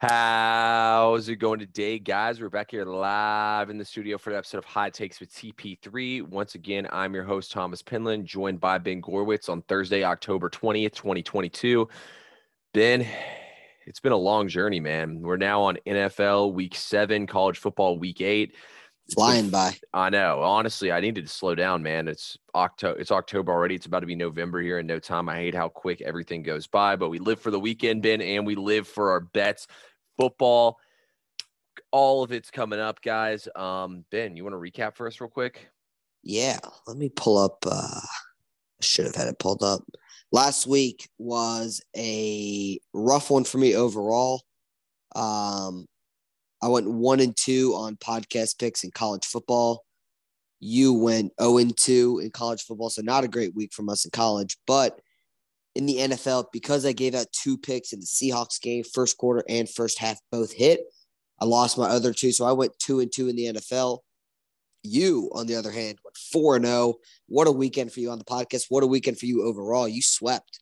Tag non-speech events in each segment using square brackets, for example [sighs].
How's it going today, guys? We're back here live in the studio for the episode of Hot Takes with TP3. Once again, I'm your host, Thomas Penland, joined by Ben Gorwitz on Thursday, October 20th, 2022. Ben, it's been a long journey, man. We're now on NFL week seven, college football week eight. Flying by. I know. Honestly, I needed to slow down, man. It's October. It's October already. It's about to be November here in no time. I hate how quick everything goes by, but we live for the weekend, Ben, and we live for our bets football. All of it's coming up, guys. Um, ben, you want to recap for us real quick? Yeah, let me pull up. Uh, I should have had it pulled up. Last week was a rough one for me overall. Um, I went one and two on podcast picks in college football. You went 0 and 2 in college football, so not a great week from us in college. But in the NFL because I gave out two picks in the Seahawks game, first quarter and first half both hit. I lost my other two, so I went two and two in the NFL. You, on the other hand, went four and zero. Oh. What a weekend for you on the podcast! What a weekend for you overall. You swept.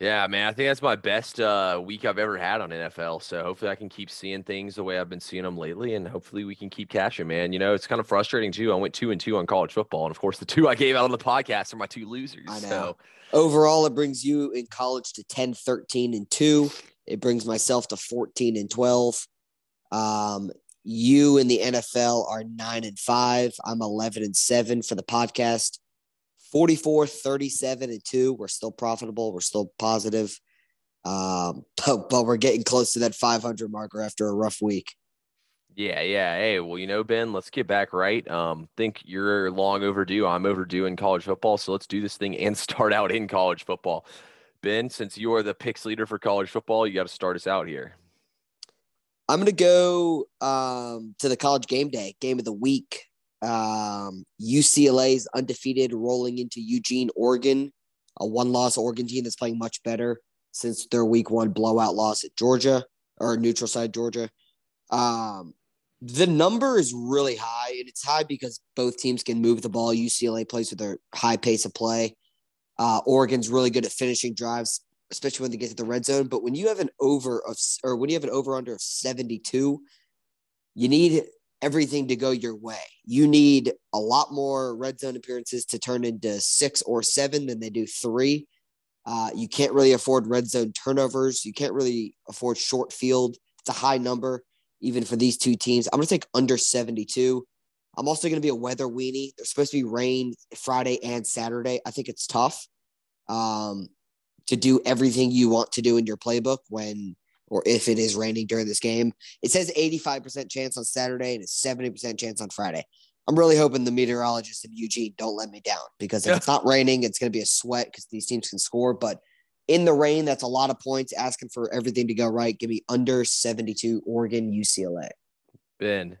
Yeah, man, I think that's my best uh, week I've ever had on NFL. So hopefully I can keep seeing things the way I've been seeing them lately, and hopefully we can keep cashing, man. You know, it's kind of frustrating too. I went two and two on college football, and of course the two I gave out on the podcast are my two losers. I know. So overall, it brings you in college to 10, 13, and two. It brings myself to 14 and 12. Um, you in the NFL are nine and five. I'm 11 and seven for the podcast. 44, 37, and two. We're still profitable. We're still positive. Um, [laughs] but, but we're getting close to that 500 marker after a rough week. Yeah, yeah. Hey, well, you know, Ben, let's get back right. Um, think you're long overdue. I'm overdue in college football. So let's do this thing and [laughs] start out in college football. Ben, since you are the picks leader for college football, you got to start us out here. I'm going to go um, to the college game day, game of the week. Um, UCLA is undefeated, rolling into Eugene, Oregon, a one-loss Oregon team that's playing much better since their Week One blowout loss at Georgia or neutral side Georgia. Um, the number is really high, and it's high because both teams can move the ball. UCLA plays with their high pace of play. Uh, Oregon's really good at finishing drives, especially when they get to the red zone. But when you have an over of, or when you have an over under of 72, you need everything to go your way. You need a lot more red zone appearances to turn into six or seven than they do three. Uh, you can't really afford red zone turnovers. You can't really afford short field. It's a high number, even for these two teams. I'm going to take under 72. I'm also going to be a weather weenie. There's supposed to be rain Friday and Saturday. I think it's tough um, to do everything you want to do in your playbook when or if it is raining during this game. It says 85% chance on Saturday and a 70% chance on Friday. I'm really hoping the meteorologists in Eugene don't let me down because if it's not raining, it's going to be a sweat because these teams can score. But in the rain, that's a lot of points. Asking for everything to go right. Give me under 72 Oregon UCLA. Ben,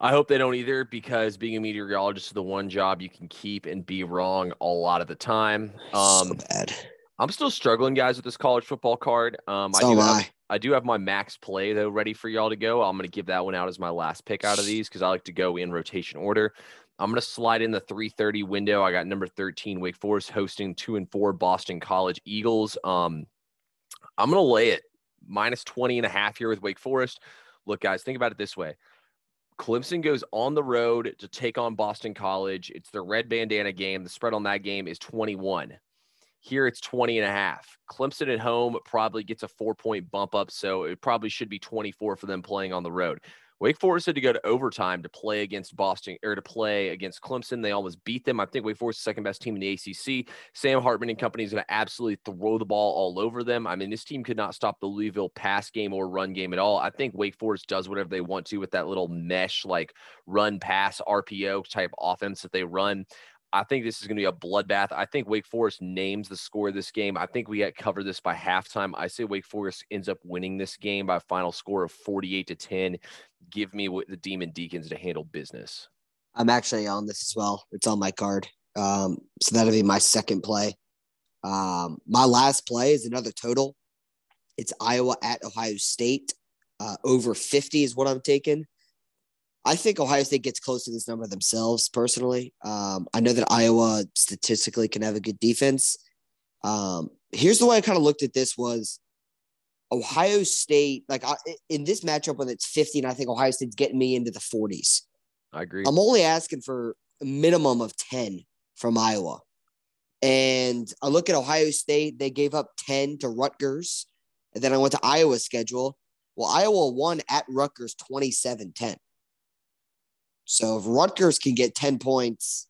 I hope they don't either because being a meteorologist is the one job you can keep and be wrong a lot of the time. Um, so bad. I'm still struggling, guys, with this college football card. Um, so I do have, I. Do have my max play though ready for y'all to go. I'm going to give that one out as my last pick out of these because I like to go in rotation order. I'm going to slide in the 3:30 window. I got number 13 Wake Forest hosting two and four Boston College Eagles. Um, I'm going to lay it minus 20 and a half here with Wake Forest. Look, guys, think about it this way. Clemson goes on the road to take on Boston College. It's the red bandana game. The spread on that game is 21. Here it's 20 and a half. Clemson at home probably gets a four point bump up. So it probably should be 24 for them playing on the road. Wake Forest had to go to overtime to play against Boston or to play against Clemson. They almost beat them. I think Wake Forest is the second best team in the ACC. Sam Hartman and company is going to absolutely throw the ball all over them. I mean, this team could not stop the Louisville pass game or run game at all. I think Wake Forest does whatever they want to with that little mesh like run pass RPO type offense that they run. I think this is going to be a bloodbath. I think Wake Forest names the score of this game. I think we get covered this by halftime. I say Wake Forest ends up winning this game by a final score of 48 to 10. Give me the Demon Deacons to handle business. I'm actually on this as well. It's on my card. Um, so that'll be my second play. Um, my last play is another total. It's Iowa at Ohio State. Uh, over 50 is what I'm taking. I think Ohio State gets close to this number themselves personally. Um, I know that Iowa statistically can have a good defense. Um, here's the way I kind of looked at this was Ohio State, like I, in this matchup when it's 50, and I think Ohio State's getting me into the 40s. I agree. I'm only asking for a minimum of 10 from Iowa. And I look at Ohio State, they gave up 10 to Rutgers. And then I went to Iowa's schedule. Well, Iowa won at Rutgers 27 10. So if Rutgers can get 10 points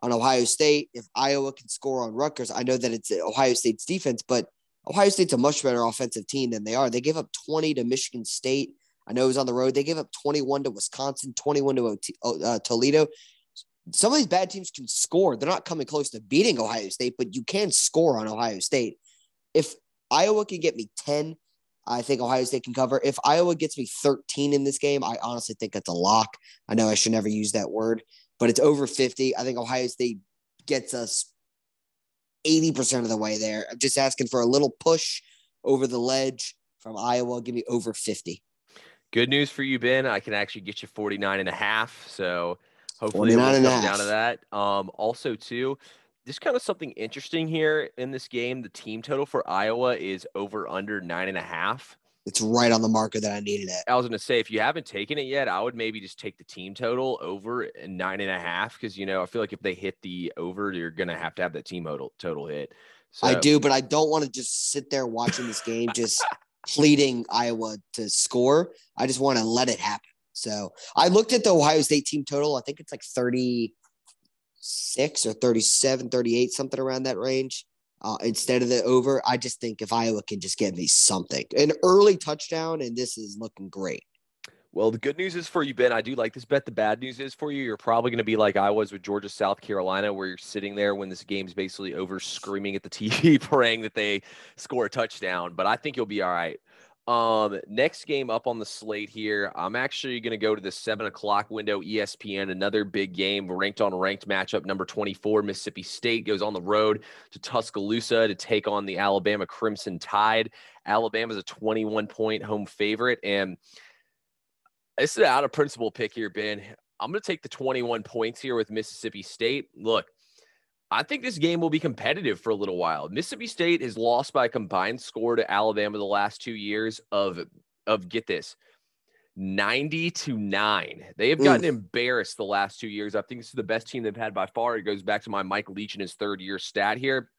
on Ohio State, if Iowa can score on Rutgers, I know that it's Ohio State's defense, but Ohio State's a much better offensive team than they are. They gave up 20 to Michigan State. I know it was on the road. They gave up 21 to Wisconsin, 21 to uh, Toledo. Some of these bad teams can score. They're not coming close to beating Ohio State, but you can score on Ohio State. If Iowa can get me 10, I think Ohio State can cover. If Iowa gets me 13 in this game, I honestly think that's a lock. I know I should never use that word, but it's over 50. I think Ohio State gets us 80% of the way there. I'm just asking for a little push over the ledge from Iowa. Give me over 50. Good news for you, Ben. I can actually get you 49 and a half. So hopefully it will come down to that. Um, also, too, just kind of something interesting here in this game. The team total for Iowa is over under nine and a half. It's right on the marker that I needed it. I was going to say, if you haven't taken it yet, I would maybe just take the team total over nine and a half because you know I feel like if they hit the over, you're going to have to have that team total total hit. So, I do, but I don't want to just sit there watching this game, just [laughs] pleading Iowa to score. I just want to let it happen. So I looked at the Ohio State team total. I think it's like 36 or 37, 38, something around that range uh, instead of the over. I just think if Iowa can just get me something, an early touchdown, and this is looking great. Well, the good news is for you, Ben. I do like this bet. The bad news is for you, you're probably going to be like I was with Georgia, South Carolina, where you're sitting there when this game's basically over, screaming at the [laughs] TV, praying that they score a touchdown. But I think you'll be all right. Um, next game up on the slate here, I'm actually going to go to the seven o'clock window. ESPN, another big game, ranked on ranked matchup. Number 24, Mississippi State goes on the road to Tuscaloosa to take on the Alabama Crimson Tide. Alabama's a 21 point home favorite, and this is out of principle pick here, Ben. I'm going to take the 21 points here with Mississippi State. Look, I think this game will be competitive for a little while. Mississippi State has lost by a combined score to Alabama the last two years of of get this 90 to 9. They have gotten Oof. embarrassed the last two years. I think this is the best team they've had by far. It goes back to my Mike Leach in his third year stat here.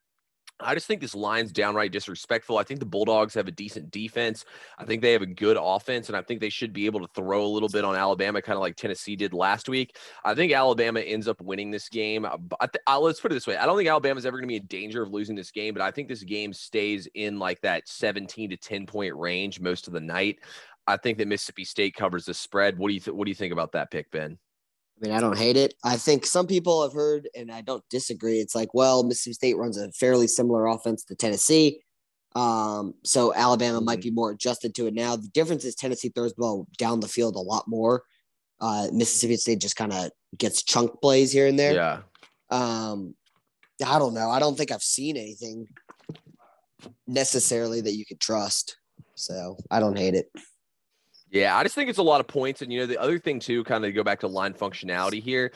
I just think this line's downright disrespectful. I think the Bulldogs have a decent defense. I think they have a good offense, and I think they should be able to throw a little bit on Alabama, kind of like Tennessee did last week. I think Alabama ends up winning this game. Uh, I th- I, let's put it this way: I don't think Alabama's ever going to be in danger of losing this game, but I think this game stays in like that 17 to 10 point range most of the night. I think that Mississippi State covers the spread. What do you th- What do you think about that pick, Ben? I mean, I don't hate it. I think some people have heard, and I don't disagree. It's like, well, Mississippi State runs a fairly similar offense to Tennessee. Um, so Alabama mm-hmm. might be more adjusted to it now. The difference is Tennessee throws the ball down the field a lot more. Uh, Mississippi State just kind of gets chunk plays here and there. Yeah. Um, I don't know. I don't think I've seen anything necessarily that you could trust. So I don't hate it. Yeah, I just think it's a lot of points. And, you know, the other thing, too, kind of go back to line functionality here.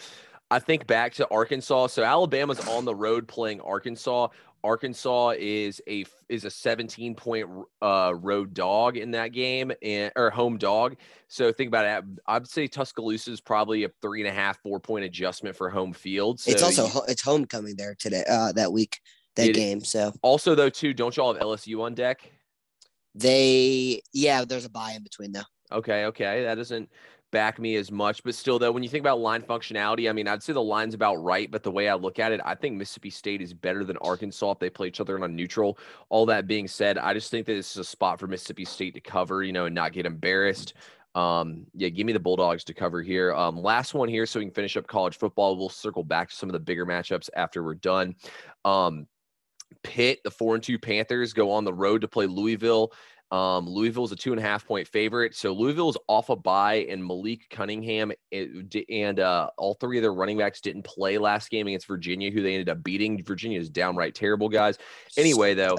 I think back to Arkansas. So Alabama's on the road playing Arkansas. Arkansas is a is a 17 point uh, road dog in that game and or home dog. So think about it. I'd say Tuscaloosa is probably a three and a half four point adjustment for home field. So it's also you, it's homecoming there today uh, that week that game. So also though too, don't y'all have LSU on deck? They yeah, there's a buy in between though. Okay, okay. That doesn't back me as much, but still, though, when you think about line functionality, I mean, I'd say the line's about right, but the way I look at it, I think Mississippi State is better than Arkansas if they play each other on neutral. All that being said, I just think that this is a spot for Mississippi State to cover, you know, and not get embarrassed. Um, yeah, give me the Bulldogs to cover here. Um, last one here, so we can finish up college football. We'll circle back to some of the bigger matchups after we're done. Um, Pitt, the four and two Panthers go on the road to play Louisville. Um, Louisville's a two and a half point favorite. So Louisville's off a bye, and Malik Cunningham eh, and uh, all three of their running backs didn't play last game against Virginia, who they ended up beating. Virginia is downright terrible, guys. Anyway, though,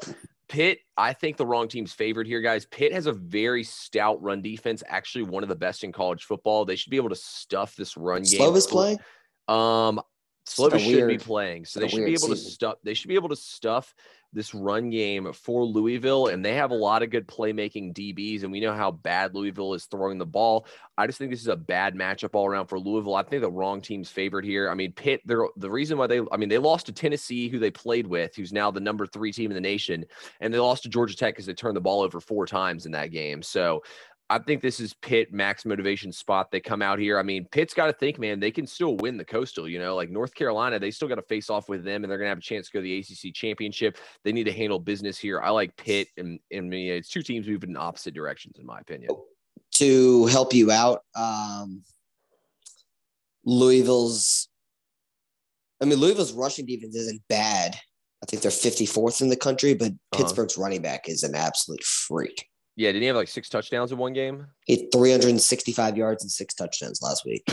Pitt, I think the wrong team's favored here, guys. Pitt has a very stout run defense, actually one of the best in college football. They should be able to stuff this run game. Slovis play? Um, Slovis should weird, be playing, so they should be able season. to stuff. They should be able to stuff this run game for Louisville, and they have a lot of good playmaking DBs, and we know how bad Louisville is throwing the ball. I just think this is a bad matchup all around for Louisville. I think the wrong team's favored here. I mean, Pitt. The reason why they. I mean, they lost to Tennessee, who they played with, who's now the number three team in the nation, and they lost to Georgia Tech because they turned the ball over four times in that game. So I think this is Pitt max motivation spot. They come out here. I mean, Pitt's got to think, man, they can still win the Coastal. You know, like North Carolina, they still got to face off with them, and they're gonna have a chance to go to the ACC championship. They need to handle business here. I like Pitt, and and me, it's two teams moving in opposite directions, in my opinion. To help you out, um, Louisville's. I mean, Louisville's rushing defense isn't bad. I think they're 54th in the country, but uh-huh. Pittsburgh's running back is an absolute freak. Yeah, didn't he have like six touchdowns in one game? He had 365 yards and six touchdowns last week.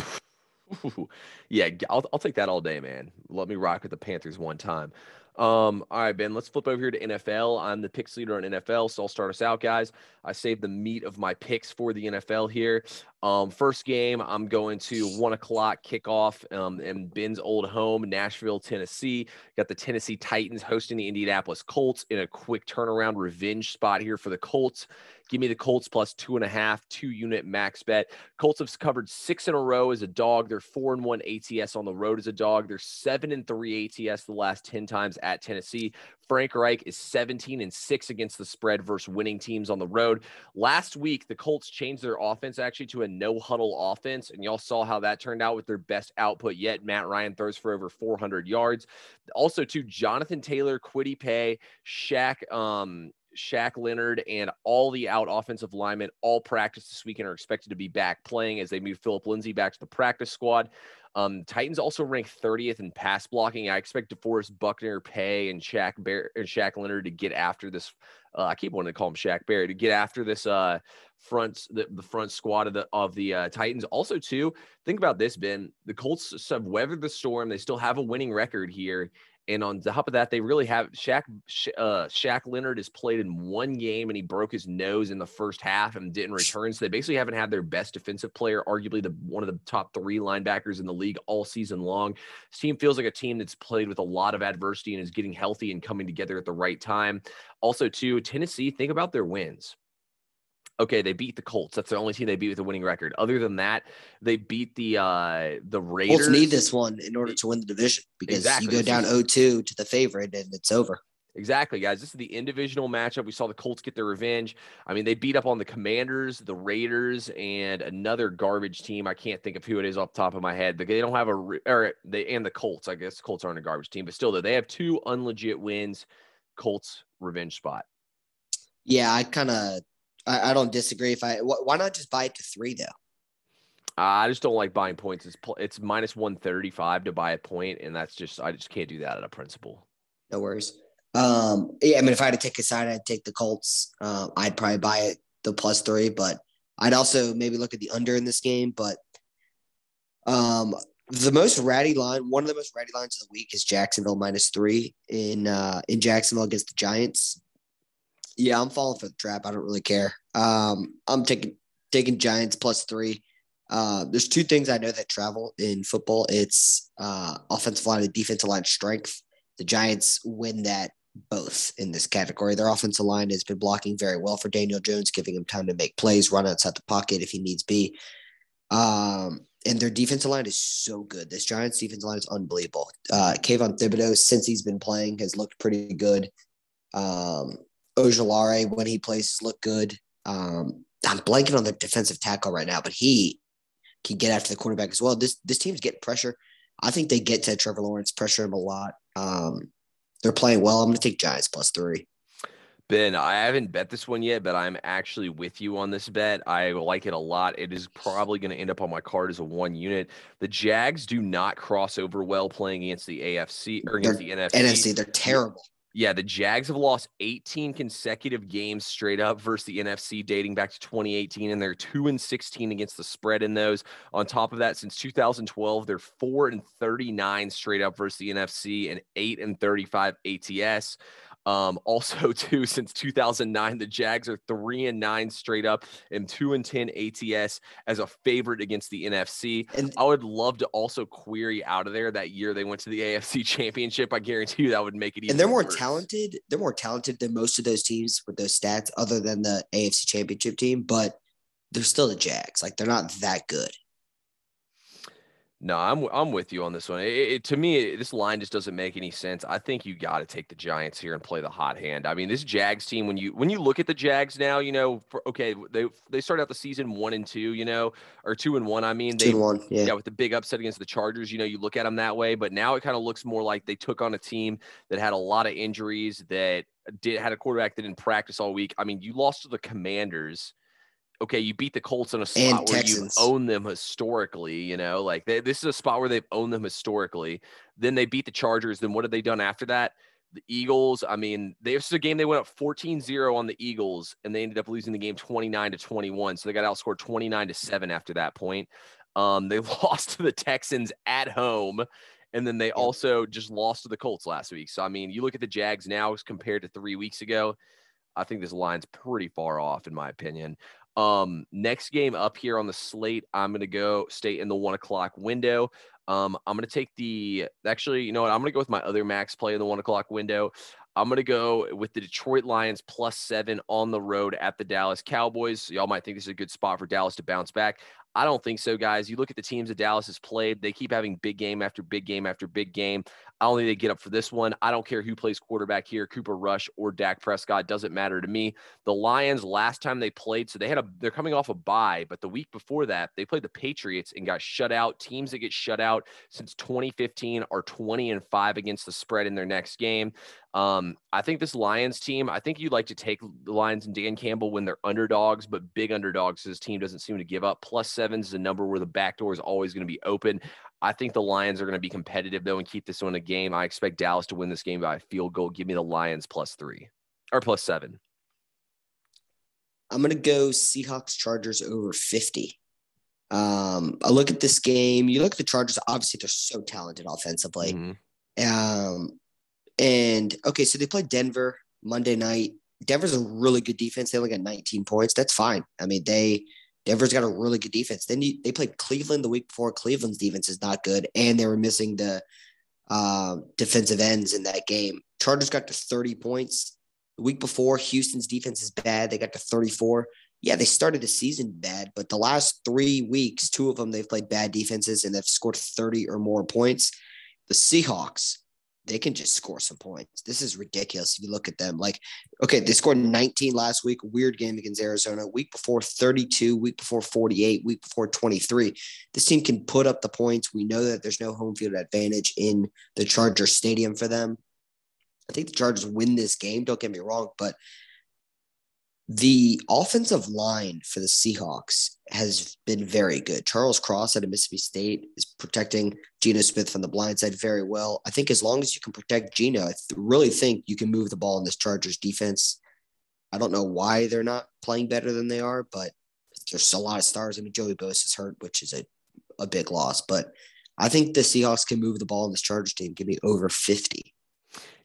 [laughs] yeah, I'll, I'll take that all day, man. Let me rock with the Panthers one time. Um, all right, Ben, let's flip over here to NFL. I'm the picks leader on NFL, so I'll start us out, guys. I saved the meat of my picks for the NFL here. Um, first game, I'm going to one o'clock kickoff um, in Ben's old home, Nashville, Tennessee. Got the Tennessee Titans hosting the Indianapolis Colts in a quick turnaround revenge spot here for the Colts. Give me the Colts plus two and a half, two unit max bet. Colts have covered six in a row as a dog. They're four and one ATS on the road as a dog. They're seven and three ATS the last 10 times at Tennessee. Frank Reich is 17 and 6 against the spread versus winning teams on the road. Last week, the Colts changed their offense actually to a no huddle offense, and y'all saw how that turned out with their best output yet. Matt Ryan throws for over 400 yards. Also, to Jonathan Taylor, Kwity Paye, Shaq, um, Shaq Leonard and all the out offensive linemen all practice this weekend are expected to be back playing as they move Phillip Lindsay back to the practice squad. Um, Titans also ranked 30th in pass blocking. I expect DeForest Buckner, Paye, and Shaq Bear and Shaq Leonard to get after this. Uh, I keep wanting to call him Shaq Barry to get after this uh, front the, the front squad of the of the uh, Titans. Also, too, think about this, Ben. The Colts have weathered the storm. They still have a winning record here, and on top of that, they really have Shaq. Uh, Shaq Leonard has played in one game and he broke his nose in the first half and didn't return. So they basically haven't had their best defensive player, arguably the one of the top three linebackers in the league all season long. This team feels like a team that's played with a lot of adversity and is getting healthy and coming together at the right time. Also, too, Tennessee. Think about their wins okay, they beat the Colts. That's the only team they beat with a winning record. Other than that, they beat the uh the Raiders. Colts need this one in order to win the division because exactly. you go down 0-2 to the favorite and it's over. Exactly, guys. This is the individual matchup. We saw the Colts get their revenge. I mean, they beat up on the Commanders, the Raiders, and another garbage team. I can't think of who it is off the top of my head, they don't have a or they and the Colts. I guess the Colts aren't a garbage team, but still, though, they have two unlegit wins. Colts revenge spot. Yeah, I kind of I, I, don't disagree. If I why not just buy it to three though? I just don't like buying points. It's it's minus one thirty five to buy a point, and that's just I just can't do that at a principle. No worries. Um, yeah, I mean, if I had to take a side, I'd take the Colts. Uh, I'd probably buy it the plus three, but I'd also maybe look at the under in this game. But um, the most ratty line, one of the most ratty lines of the week is Jacksonville minus three in uh, in Jacksonville against the Giants. Yeah, I'm falling for the trap. I don't really care. Um, I'm taking taking Giants plus three. Uh, there's two things I know that travel in football. It's uh, offensive line and defensive line strength. The Giants win that both in this category. Their offensive line has been blocking very well for Daniel Jones, giving him time to make plays, run outside the pocket if he needs be. Um, and their defensive line is so good. This Giants defensive line is unbelievable. Uh, Kayvon Thibodeaux, since he's been playing, has looked pretty good. Um, Ojulari when he plays look good. Um, I'm blanking on the defensive tackle right now, but he can get after the quarterback as well. This this team's getting pressure. I think they get to Trevor Lawrence, pressure him a lot. Um, they're playing well. I'm going to take Giants plus three. Ben, I haven't bet this one yet, but I'm actually with you on this bet. I like it a lot. It is probably going to end up on my card as a one unit. The Jags do not cross over well playing against the AFC or against they're, the NFC. NFC, they're terrible. Yeah, the Jags have lost 18 consecutive games straight up versus the NFC dating back to 2018, and they're 2 and 16 against the spread in those. On top of that, since 2012, they're 4 and 39 straight up versus the NFC and 8 and 35 ATS. Um, also, [laughs] too, since 2009, the Jags are three and nine straight up and two and 10 ATS as a favorite against the NFC. And I would love to also query out of there that year they went to the [laughs] AFC championship. I guarantee you that would make it And they're more worse. talented. They're more talented than most of those teams with those stats, other than the AFC championship team, but they're still the Jags. Like they're not that good. No, I'm I'm with you on this one. It, it, to me, it, this line just doesn't make any sense. I think you got to take the Giants here and play the hot hand. I mean, this Jags team when you when you look at the Jags now, you know, for, okay, they they started out the season one and two, you know, or two and one. I mean, they one, yeah. yeah, with the big upset against the Chargers, you know, you look at them that way, but now it kind of looks more like they took on a team that had a lot of injuries that did had a quarterback that didn't practice all week. I mean, you lost to the Commanders okay, you beat the Colts in a spot where you own them historically, you know, like they, this is a spot where they've owned them historically. Then they beat the Chargers. Then what have they done after that? The Eagles, I mean, they, this is a game they went up 14 0 on the Eagles and they ended up losing the game 29 to 21. So they got outscored 29 to 7 after that point. Um, they [laughs] lost to the Texans at home. And then they also just lost to the Colts last week. So, I mean, you look at the Jags now compared to three weeks ago. I think this line's pretty far off, in my opinion. Um, next game up here on the slate, I'm gonna go stay in the one o'clock window. Um, I'm gonna take the actually, you know what? I'm gonna go with my other max play in the one o'clock window. I'm gonna go with the Detroit Lions plus seven on the road at the Dallas Cowboys. Y'all might think this is a good spot for Dallas to bounce back. I don't think so, guys. You look at the teams that Dallas has played, they keep having big game after big game after big game. I don't think they get up for this one. I don't care who plays quarterback here, Cooper Rush or Dak Prescott. Doesn't matter to me. The Lions, last time they played, so they had a they're coming off a bye, but the week before that, they played the Patriots and got shut out. Teams that get shut out since 2015 are 20 and 5 against the spread in their next game. Um, I think this Lions team, I think you'd like to take the Lions and Dan Campbell when they're underdogs, but big underdogs. His team doesn't seem to give up. Plus seven is a number where the back door is always going to be open. I think the Lions are going to be competitive though and keep this one a game. I expect Dallas to win this game by a field goal. Give me the Lions plus three or plus seven. I'm going to go Seahawks Chargers over 50. Um, I look at this game. You look at the Chargers. Obviously, they're so talented offensively. Mm-hmm. Um, and okay, so they played Denver Monday night. Denver's a really good defense. They only got 19 points. That's fine. I mean, they Denver's got a really good defense. Then you, they played Cleveland the week before. Cleveland's defense is not good, and they were missing the uh, defensive ends in that game. Chargers got to 30 points. The week before, Houston's defense is bad. They got to 34. Yeah, they started the season bad, but the last three weeks, two of them, they've played bad defenses and they've scored 30 or more points. The Seahawks, they can just score some points. This is ridiculous if you look at them. Like, okay, they scored 19 last week, weird game against Arizona. Week before 32, week before 48, week before 23. This team can put up the points. We know that there's no home field advantage in the Charger Stadium for them. I think the Chargers win this game. Don't get me wrong, but the offensive line for the Seahawks has been very good. Charles Cross at Mississippi State is protecting Geno Smith from the blind side very well. I think as long as you can protect Geno, I th- really think you can move the ball in this Chargers defense. I don't know why they're not playing better than they are, but there's a lot of stars. I mean, Joey Bosa is hurt, which is a, a big loss, but I think the Seahawks can move the ball in this Chargers team. Give me over 50.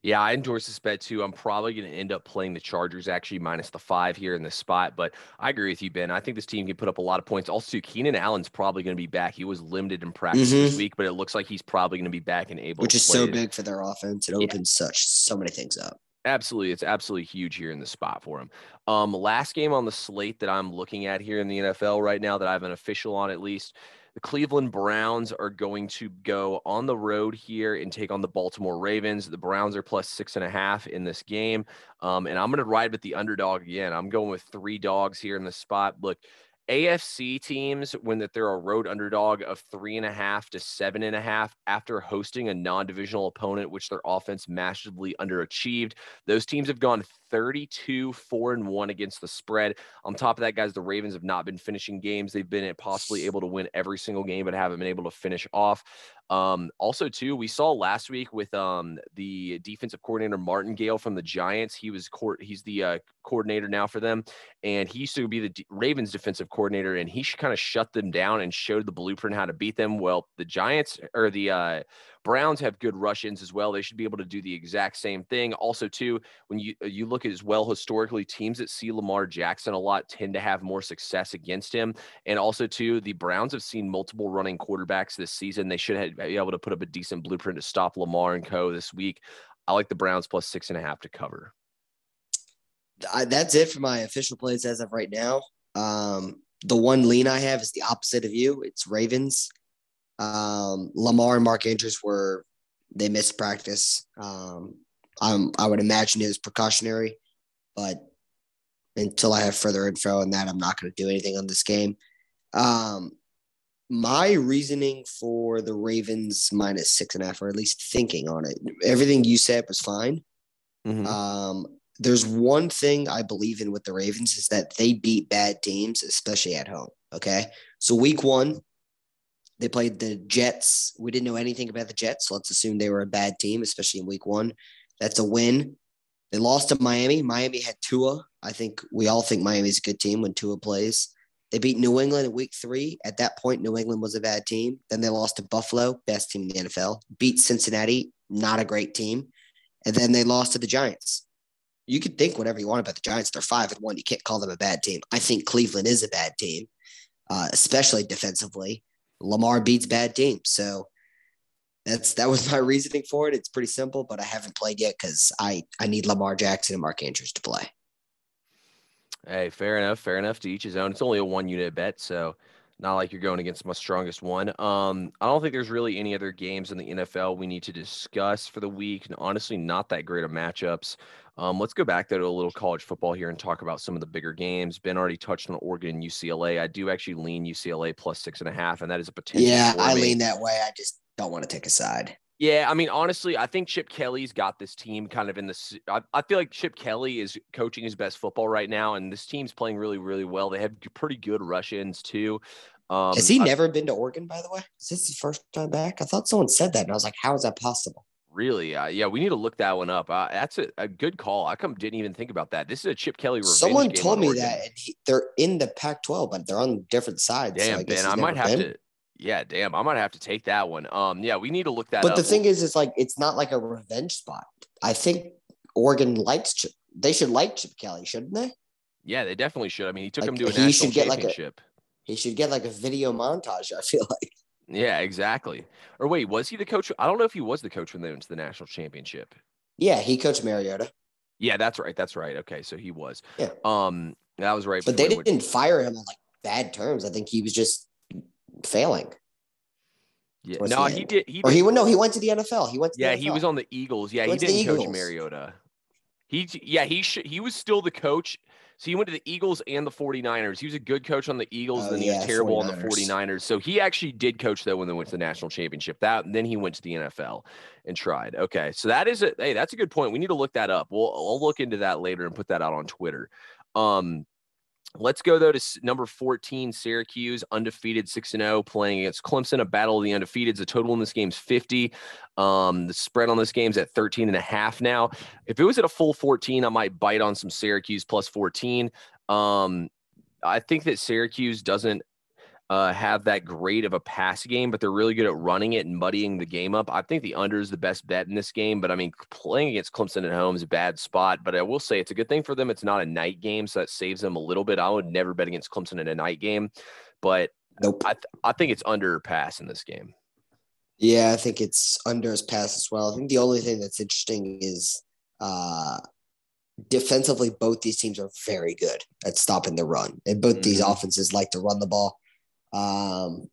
Yeah, I endorse this bet too. I'm probably going to end up playing the Chargers actually minus the five here in this spot, but I agree with you, Ben. I think this team can put up a lot of points. Also, Keenan Allen's probably going to be back. He was limited in practice mm-hmm. this week, but it looks like he's probably going to be back and able. Which is so big for their offense. It yeah. opens such so many things up. Absolutely. It's absolutely huge here in the spot for him. Um, last game on the slate that I'm looking at here in the NFL right now that I have an official on at least the Cleveland Browns are going to go on the road here and take on the Baltimore Ravens. The Browns are plus six and a half in this game. Um, and I'm going to ride with the underdog again. I'm going with three dogs here in the spot. Look, AFC teams, when that they're a road underdog of three and a half to seven and a half after hosting a non-divisional opponent, which their offense massively underachieved, those teams have gone 32 4 and 1 against the spread. On top of that, guys, the Ravens have not been finishing games. They've been possibly able to win every single game, but haven't been able to finish off. Um, also, too, we saw last week with um, the defensive coordinator Martindale from the Giants. He was court. He's the uh, coordinator now for them, and he used to be the D- Ravens defensive coordinator, and he should kind of shut them down and showed the blueprint how to beat them. Well, the Giants or the uh, Browns have good rush-ins as well. They should be able to do the exact same thing. Also, too, when you you look at as well historically, teams that see Lamar Jackson a lot tend to have more success against him. And also, too, the Browns have seen multiple running quarterbacks this season. They should have, be able to put up a decent blueprint to stop Lamar and Co. this week. I like the Browns plus six and a half to cover. I, that's it for my official plays as of right now. Um, the one lean I have is the opposite of you. It's Ravens. Um, Lamar and Mark Andrews were they missed practice. Um, I'm, I would imagine it was precautionary, but until I have further info on that, I'm not going to do anything on this game. Um, my reasoning for the Ravens minus six and a half, or at least thinking on it, everything you said was fine. Mm-hmm. Um, there's one thing I believe in with the Ravens is that they beat bad teams, especially at home. Okay. So week one, they played the Jets. We didn't know anything about the Jets. So let's assume they were a bad team, especially in week one. That's a win. They lost to Miami. Miami had Tua. I think we all think Miami's a good team when Tua plays. They beat New England in week three. At that point, New England was a bad team. Then they lost to Buffalo, best team in the NFL. Beat Cincinnati, not a great team. And then they lost to the Giants you could think whatever you want about the Giants. They're five and one. You can't call them a bad team. I think Cleveland is a bad team, uh, especially defensively. Lamar beats bad teams, so that's that was [laughs] my reasoning for it. It's pretty simple, but I haven't played yet because I I need Lamar Jackson and Mark Andrews to play. Hey, fair enough. Fair enough to each his own. It's only a one unit bet, so not like you're going against my strongest one. Um, I don't think there's really any other games in the NFL we need to discuss for the week, and honestly, not that great of matchups. Um, let's go back there to a little college football here and talk about some of the bigger games. Ben already touched on Oregon and UCLA. I do actually lean UCLA plus six and a half, and that is a potential. Yeah, I lean that way. I just don't want to take a side. Yeah, I mean, honestly, I think Chip Kelly's got this team kind of in the. I, I feel like Chip Kelly is coaching his best football right now, and this team's playing really, really well. They have pretty good rush ins too. Um, Has he I, never been to Oregon, by the way? Is this his first time back? I thought someone said that, and I was like, how is that possible? Really? Uh, yeah, we need to look that one up. Uh, that's a, a, good call. I come didn't even think about that. This is a Chip Kelly revenge. Someone told me Oregon. that he, they're in the Pac-12, but they're on different sides. Damn, so I Ben, I might have been. to. Yeah, damn, I might have to take that one. Um, yeah, we need to look that. But up. the thing is, it's like it's not like a revenge spot. I think Oregon likes Chip. They should like Chip Kelly, shouldn't they? Yeah, they definitely should. I mean, he took like, him to a he national should get championship. Like a, he should get like a video montage. I feel like. Yeah, exactly. Or wait, was he the coach? I don't know if he was the coach when they went to the national championship. Yeah, he coached Mariota. Yeah, that's right. That's right. Okay, so he was. Yeah. Um, that was right. But they didn't fire him on like bad terms. I think he was just failing. Yeah. No, he, he did. He or he went. No, he went to the NFL. He went. yeah, he was on the Eagles. Yeah, he, he didn't coach Mariota. He yeah he he was still the coach so he went to the Eagles and the 49ers. He was a good coach on the Eagles, oh, and then yeah, he was terrible 49ers. on the 49ers. So he actually did coach though when they went to the national championship. That and then he went to the NFL and tried. Okay. So that is a hey, that's a good point. We need to look that up. We'll I'll look into that later and put that out on Twitter. Um, Let's go though to number 14, Syracuse, undefeated 6 0, playing against Clemson, a battle of the undefeated. The total in this game is 50. Um, the spread on this game is at 13 and a half now. If it was at a full 14, I might bite on some Syracuse plus 14. Um, I think that Syracuse doesn't uh, have that great of a pass game, but they're really good at running it and muddying the game up. I think the under is the best bet in this game, but I mean, playing against Clemson at home is a bad spot. But I will say it's a good thing for them. It's not a night game, so that saves them a little bit. I would never bet against Clemson in a night game, but nope. I, th- I think it's under pass in this game. Yeah, I think it's under as pass as well. I think the only thing that's interesting is uh, defensively, both these teams are very good at stopping the run, and both mm-hmm. these offenses like to run the ball. Um,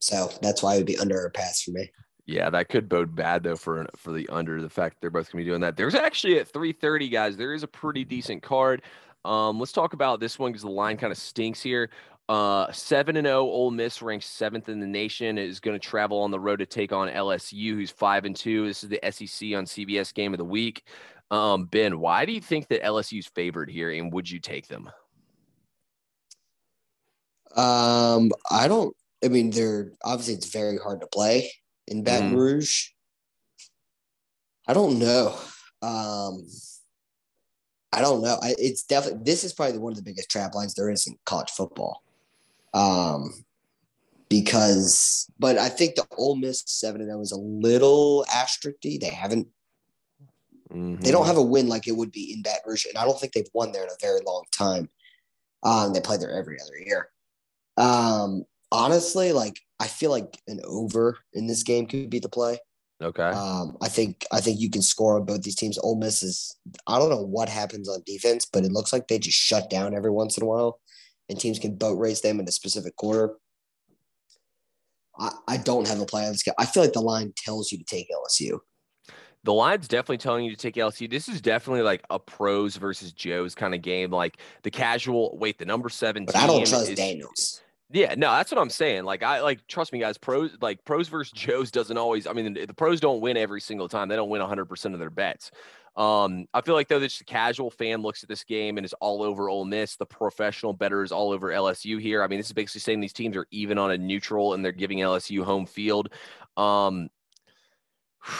so that's why it would be under a pass for me. Yeah, that could bode bad though for for the under. The fact they're both gonna be doing that. There's actually at 3:30, guys. There is a pretty decent card. Um, let's talk about this one because the line kind of stinks here. Uh, seven and zero. Oh, Ole Miss ranks seventh in the nation is going to travel on the road to take on LSU, who's five and two. This is the SEC on CBS Game of the Week. Um, ben, why do you think that LSU's favored here, and would you take them? Um, I don't. I mean, they're obviously it's very hard to play in Baton mm. Rouge. I don't know. Um, I don't know. I, it's definitely this is probably one of the biggest trap lines there is in college football. Um, because, but I think the Ole Miss seven and zero is a little asterisky. They haven't. Mm-hmm. They don't have a win like it would be in Baton Rouge, and I don't think they've won there in a very long time. Um, they play there every other year. Um, honestly, like I feel like an over in this game could be the play. Okay. Um, I think I think you can score on both these teams. Ole Miss is I don't know what happens on defense, but it looks like they just shut down every once in a while, and teams can boat race them in a specific quarter. I, I don't have a play on this game. I feel like the line tells you to take LSU. The line's definitely telling you to take LSU. This is definitely like a pros versus Joes kind of game. Like the casual, wait, the number seven. But I don't trust is, Daniels. Yeah, no, that's what I'm saying. Like I like trust me, guys. Pros like pros versus Joes doesn't always. I mean, the, pros don't win every single time. They don't win 100 percent of their bets. Um, I feel like though the casual fan looks at this game and is all over Ole Miss. The professional better is all over LSU here. I mean, this is basically saying these teams are even on a neutral and they're giving LSU home field. Um,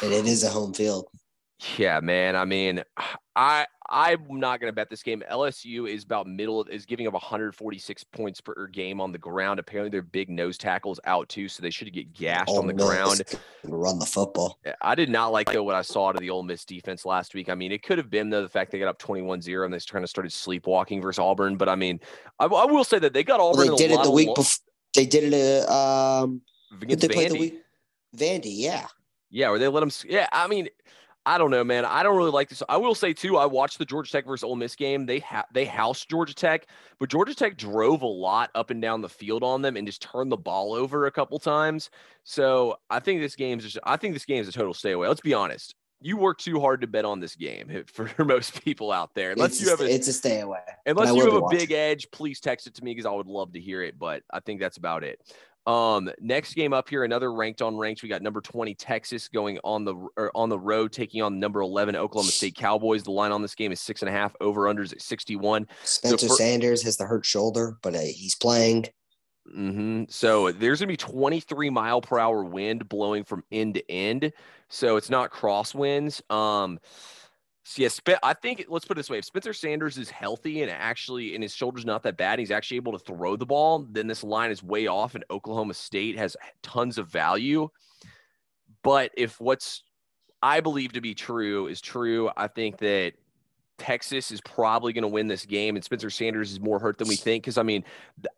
and it is a [sighs] home field. Yeah, man. I mean, I I'm not going to bet this game. LSU is about middle is giving up 146 points per game on the ground. Apparently, their big nose tackles out too, so they should get gashed on the ground. Run the football. I did not like though what I saw to the Ole Miss defense last week. I mean, it could have been though the fact they got up 21-0 and they kind of started sleepwalking versus Auburn. But I mean, I, I will say that they got Auburn. Well, they did it the week before. They did it. Uh, um, against they Vandy. The week? Vandy, yeah. Yeah, or they let them. Yeah, I mean, I don't know, man. I don't really like this. I will say too. I watched the Georgia Tech versus Ole Miss game. They ha- they housed Georgia Tech, but Georgia Tech drove a lot up and down the field on them and just turned the ball over a couple times. So I think this game's just. I think this game is a total stay away. Let's be honest. You work too hard to bet on this game [laughs] for most people out there. Unless it's you have a, it's a stay away. Unless you have a big edge, please text it to me because I would love to hear it. But I think that's about it. Um, next game up here, another ranked on ranks. We got number 20 Texas going on the on the road, taking on number 11 Oklahoma State Cowboys. The line on this game is six and a half. Over unders at 61. Spencer so for, Sanders has the hurt shoulder, but uh, he's playing. Mm-hmm. So there's gonna be 23 mile per hour wind blowing from end to end. So it's not crosswinds. Um, so yeah, I think let's put it this way: if Spencer Sanders is healthy and actually and his shoulder's not that bad, he's actually able to throw the ball, then this line is way off, and Oklahoma State has tons of value. But if what's I believe to be true is true, I think that Texas is probably going to win this game, and Spencer Sanders is more hurt than we think. Because I mean,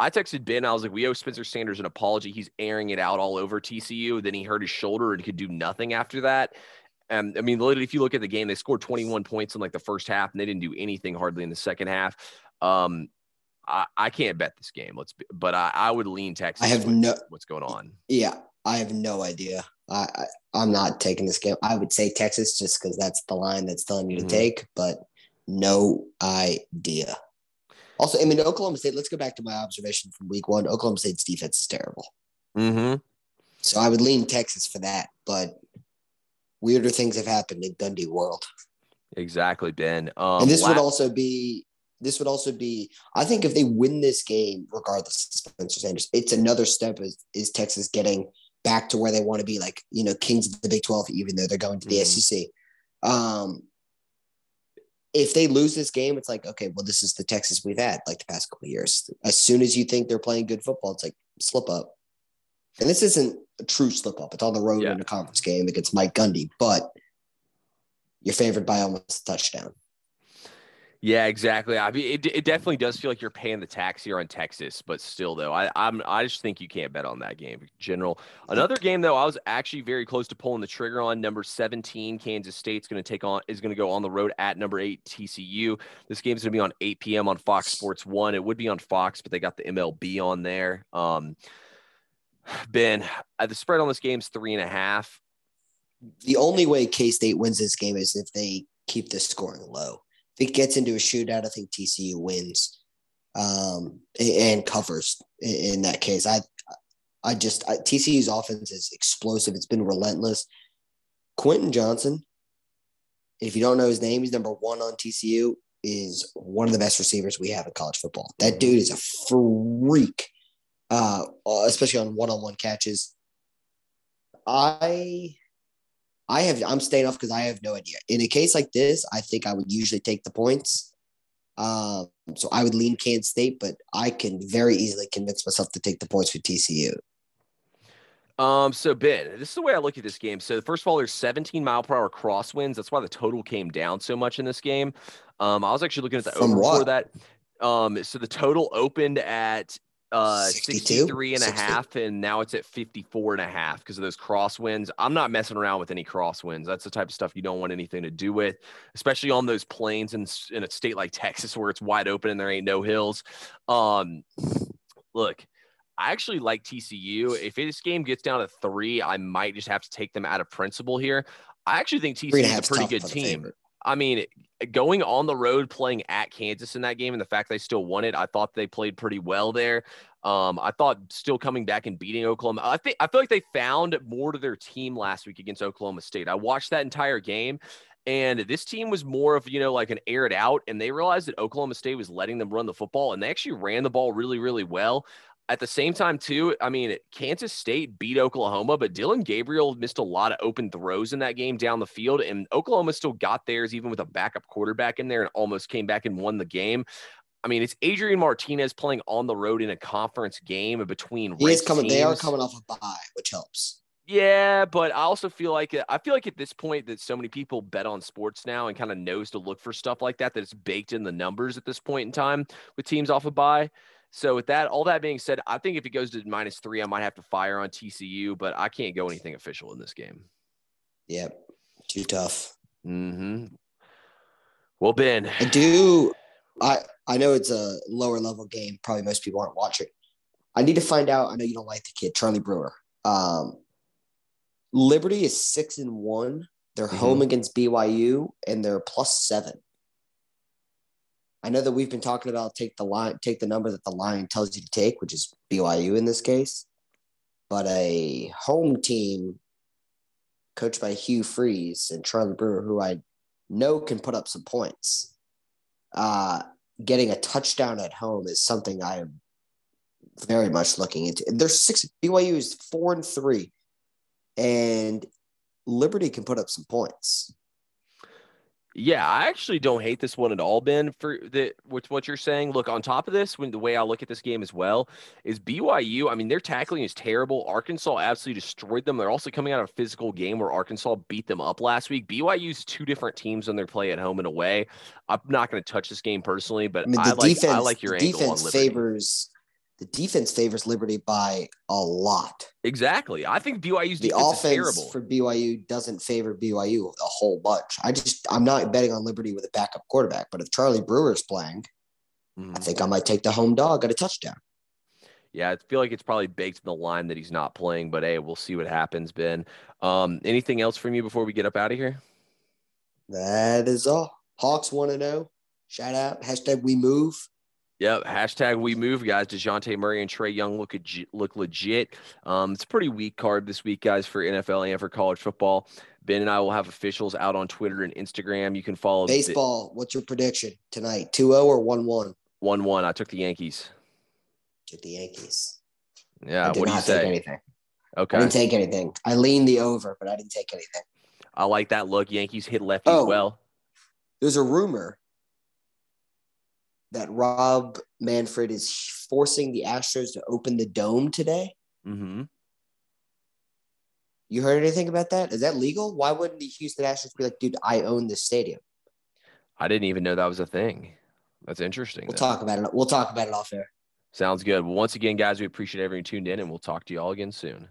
I texted Ben, I was like, "We owe Spencer Sanders an apology. He's airing it out all over TCU. Then he hurt his shoulder and could do nothing after that." Um, I mean, literally, if you look at the game, they scored 21 points in like the first half, and they didn't do anything hardly in the second half. Um, I, I can't bet this game. Let's, be, but I, I would lean Texas. I have no what's going on. Yeah, I have no idea. I, I am not taking this game. I would say Texas just because that's the line that's telling you to mm-hmm. take, but no idea. Also, I mean, Oklahoma State. Let's go back to my observation from Week One. Oklahoma State's defense is terrible. Mm-hmm. So I would lean Texas for that, but weirder things have happened in Gundy World. Exactly, Ben. Um, and this would also be this would also be I think if they win this game, regardless of Spencer Sanders, it's another step is, is Texas getting back to where they want to be, like you know, kings of the Big Twelve, even though they're going to the mm-hmm. SEC. Um, if they lose this game, it's like okay, well, this is the Texas we've had like the past couple years. As soon as you think they're playing good football, it's like slip up. And this isn't a true slip up. It's on the road yeah. in a conference game against Mike Gundy, but you're favored by almost a touchdown. Yeah, exactly. I mean, it, it definitely does feel like you're paying the tax here on Texas, but still, though, I I'm I just think you can't bet on that game. General, another game though, I was actually very close to pulling the trigger on. Number 17, Kansas State's going to take on is going to go on the road at number eight TCU. This game is going to be on 8 p.m. on Fox Sports One. It would be on Fox, but they got the MLB on there. Um, Ben, uh, the spread on this game is three and a half. The only way K State wins this game is if they keep the scoring low. If it gets into a shootout, I think TCU wins um, and covers in, that case. I, I just I, TCU's offense is explosive. It's been relentless. Quentin Johnston, if you don't know his name, he's number one on TCU. Is one of the best receivers we have in college football. That dude is a freak uh, especially on one-on-one catches. I I have I'm staying off because I have no idea. In a case like this, I think I would usually take the points. Um, so I would lean Kansas State, but I can very easily convince myself to take the points for TCU. Um, so Ben, this is the way I look at this game. So first of all, there's 17 mile per hour crosswinds. That's why the total came down so much in this game. Um, I was actually looking at the From over what? for that. Um, so the total opened at uh 63 and 60. a half and now it's at 54 and a half because of those crosswinds i'm not messing around with any crosswinds that's the type of stuff you don't want anything to do with especially on those plains in, in a state like texas where it's wide open and there ain't no hills um look I actually like TCU. If this game gets down to three, I might just have to take them out of principle here. I actually think TCU is a pretty good team. I mean, going on the road playing at Kansas in that game and the fact they still won it, I thought they played pretty well there. Um, I thought still coming back and beating Oklahoma. I think I feel like they found more to their team last week against Oklahoma State. I watched that entire game and this team was more of, you know, like an air it out. And they realized that Oklahoma State was letting them run the football. And they actually ran the ball really, really well. At the same time, too, I mean, Kansas State beat Oklahoma, but Dillon Gabriel missed a lot of open throws in that game down the field, and Oklahoma still got theirs, even with a backup quarterback in there, and almost came back and won the game. I mean, it's Adrian Martinez playing on the road in a conference game between. He coming. Teams. They are coming off a bye, which helps. Yeah, but I also feel like I feel like at this point that so many people bet on sports now and kind of knows to look for stuff like that that it's baked in the numbers at this point in time with teams off a bye. So with that, all that being said, I think if it goes to minus three, I might have to fire on TCU, but I can't go anything official in this game. Yep, too tough. Hmm. Well, Ben, I do. I I know it's a lower level game. Probably most people aren't watching. I need to find out. I know you don't like the kid, Charlie Brewer. Um, Liberty is six and one. They're mm-hmm. home against BYU, and they're plus seven. I know that we've been talking about take the line, take the number that the line tells you to take, which is BYU in this case. But a home team coached by Hugh Freeze and Charlie Brewer, who I know can put up some points, uh, getting a touchdown at home is something I am very much looking into. There's six BYU is four and three, and Liberty can put up some points. Yeah, I actually don't hate this one at all, Ben. For the with what you're saying, look on top of this, when the way I look at this game as well is BYU. I mean, their tackling is terrible. Arkansas absolutely destroyed them. They're also coming out of a physical game where Arkansas beat them up last week. BYU's two different teams on their play at home and away. I'm not going to touch this game personally, but I, mean, I like defense, I like your angle defense favors the defense favors Liberty by a lot. Exactly. I think BYU's the offense for BYU doesn't favor BYU a whole bunch. I just I'm not betting on Liberty with a backup quarterback, but if Charlie Brewer's playing, mm-hmm. I think I might take the home dog at a touchdown. Yeah, I feel like it's probably baked in the line that he's not playing, but hey, we'll see what happens, Ben. Um, anything else from you before we get up out of here? That is all. Hawks 1 0. Shout out. Hashtag we move. Yep. Hashtag we move, guys. Dejounte Murray and Trae Young look look legit. Um, it's a pretty weak card this week, guys, for NFL and for college football. Ben and I will have officials out on Twitter and Instagram. You can follow baseball. The, what's your prediction tonight? 2-0 or 1-1? 1-1. I took the Yankees. Took the Yankees. Yeah. What do you say? anything. Okay. I didn't take anything. I leaned the over, but I didn't take anything. I like that look. Yankees hit lefty oh, well. There's a rumor that Rob Manfred is forcing the Astros to open the dome today. Mm-hmm. You heard anything about that? Is that legal? Why wouldn't the Houston Astros be like, dude, I own this stadium? I didn't even know that was a thing. That's interesting. We'll though. talk about it. We'll talk about it off air. Sounds good. Well, once again, guys, we appreciate everyone tuned in, and we'll talk to you all again soon.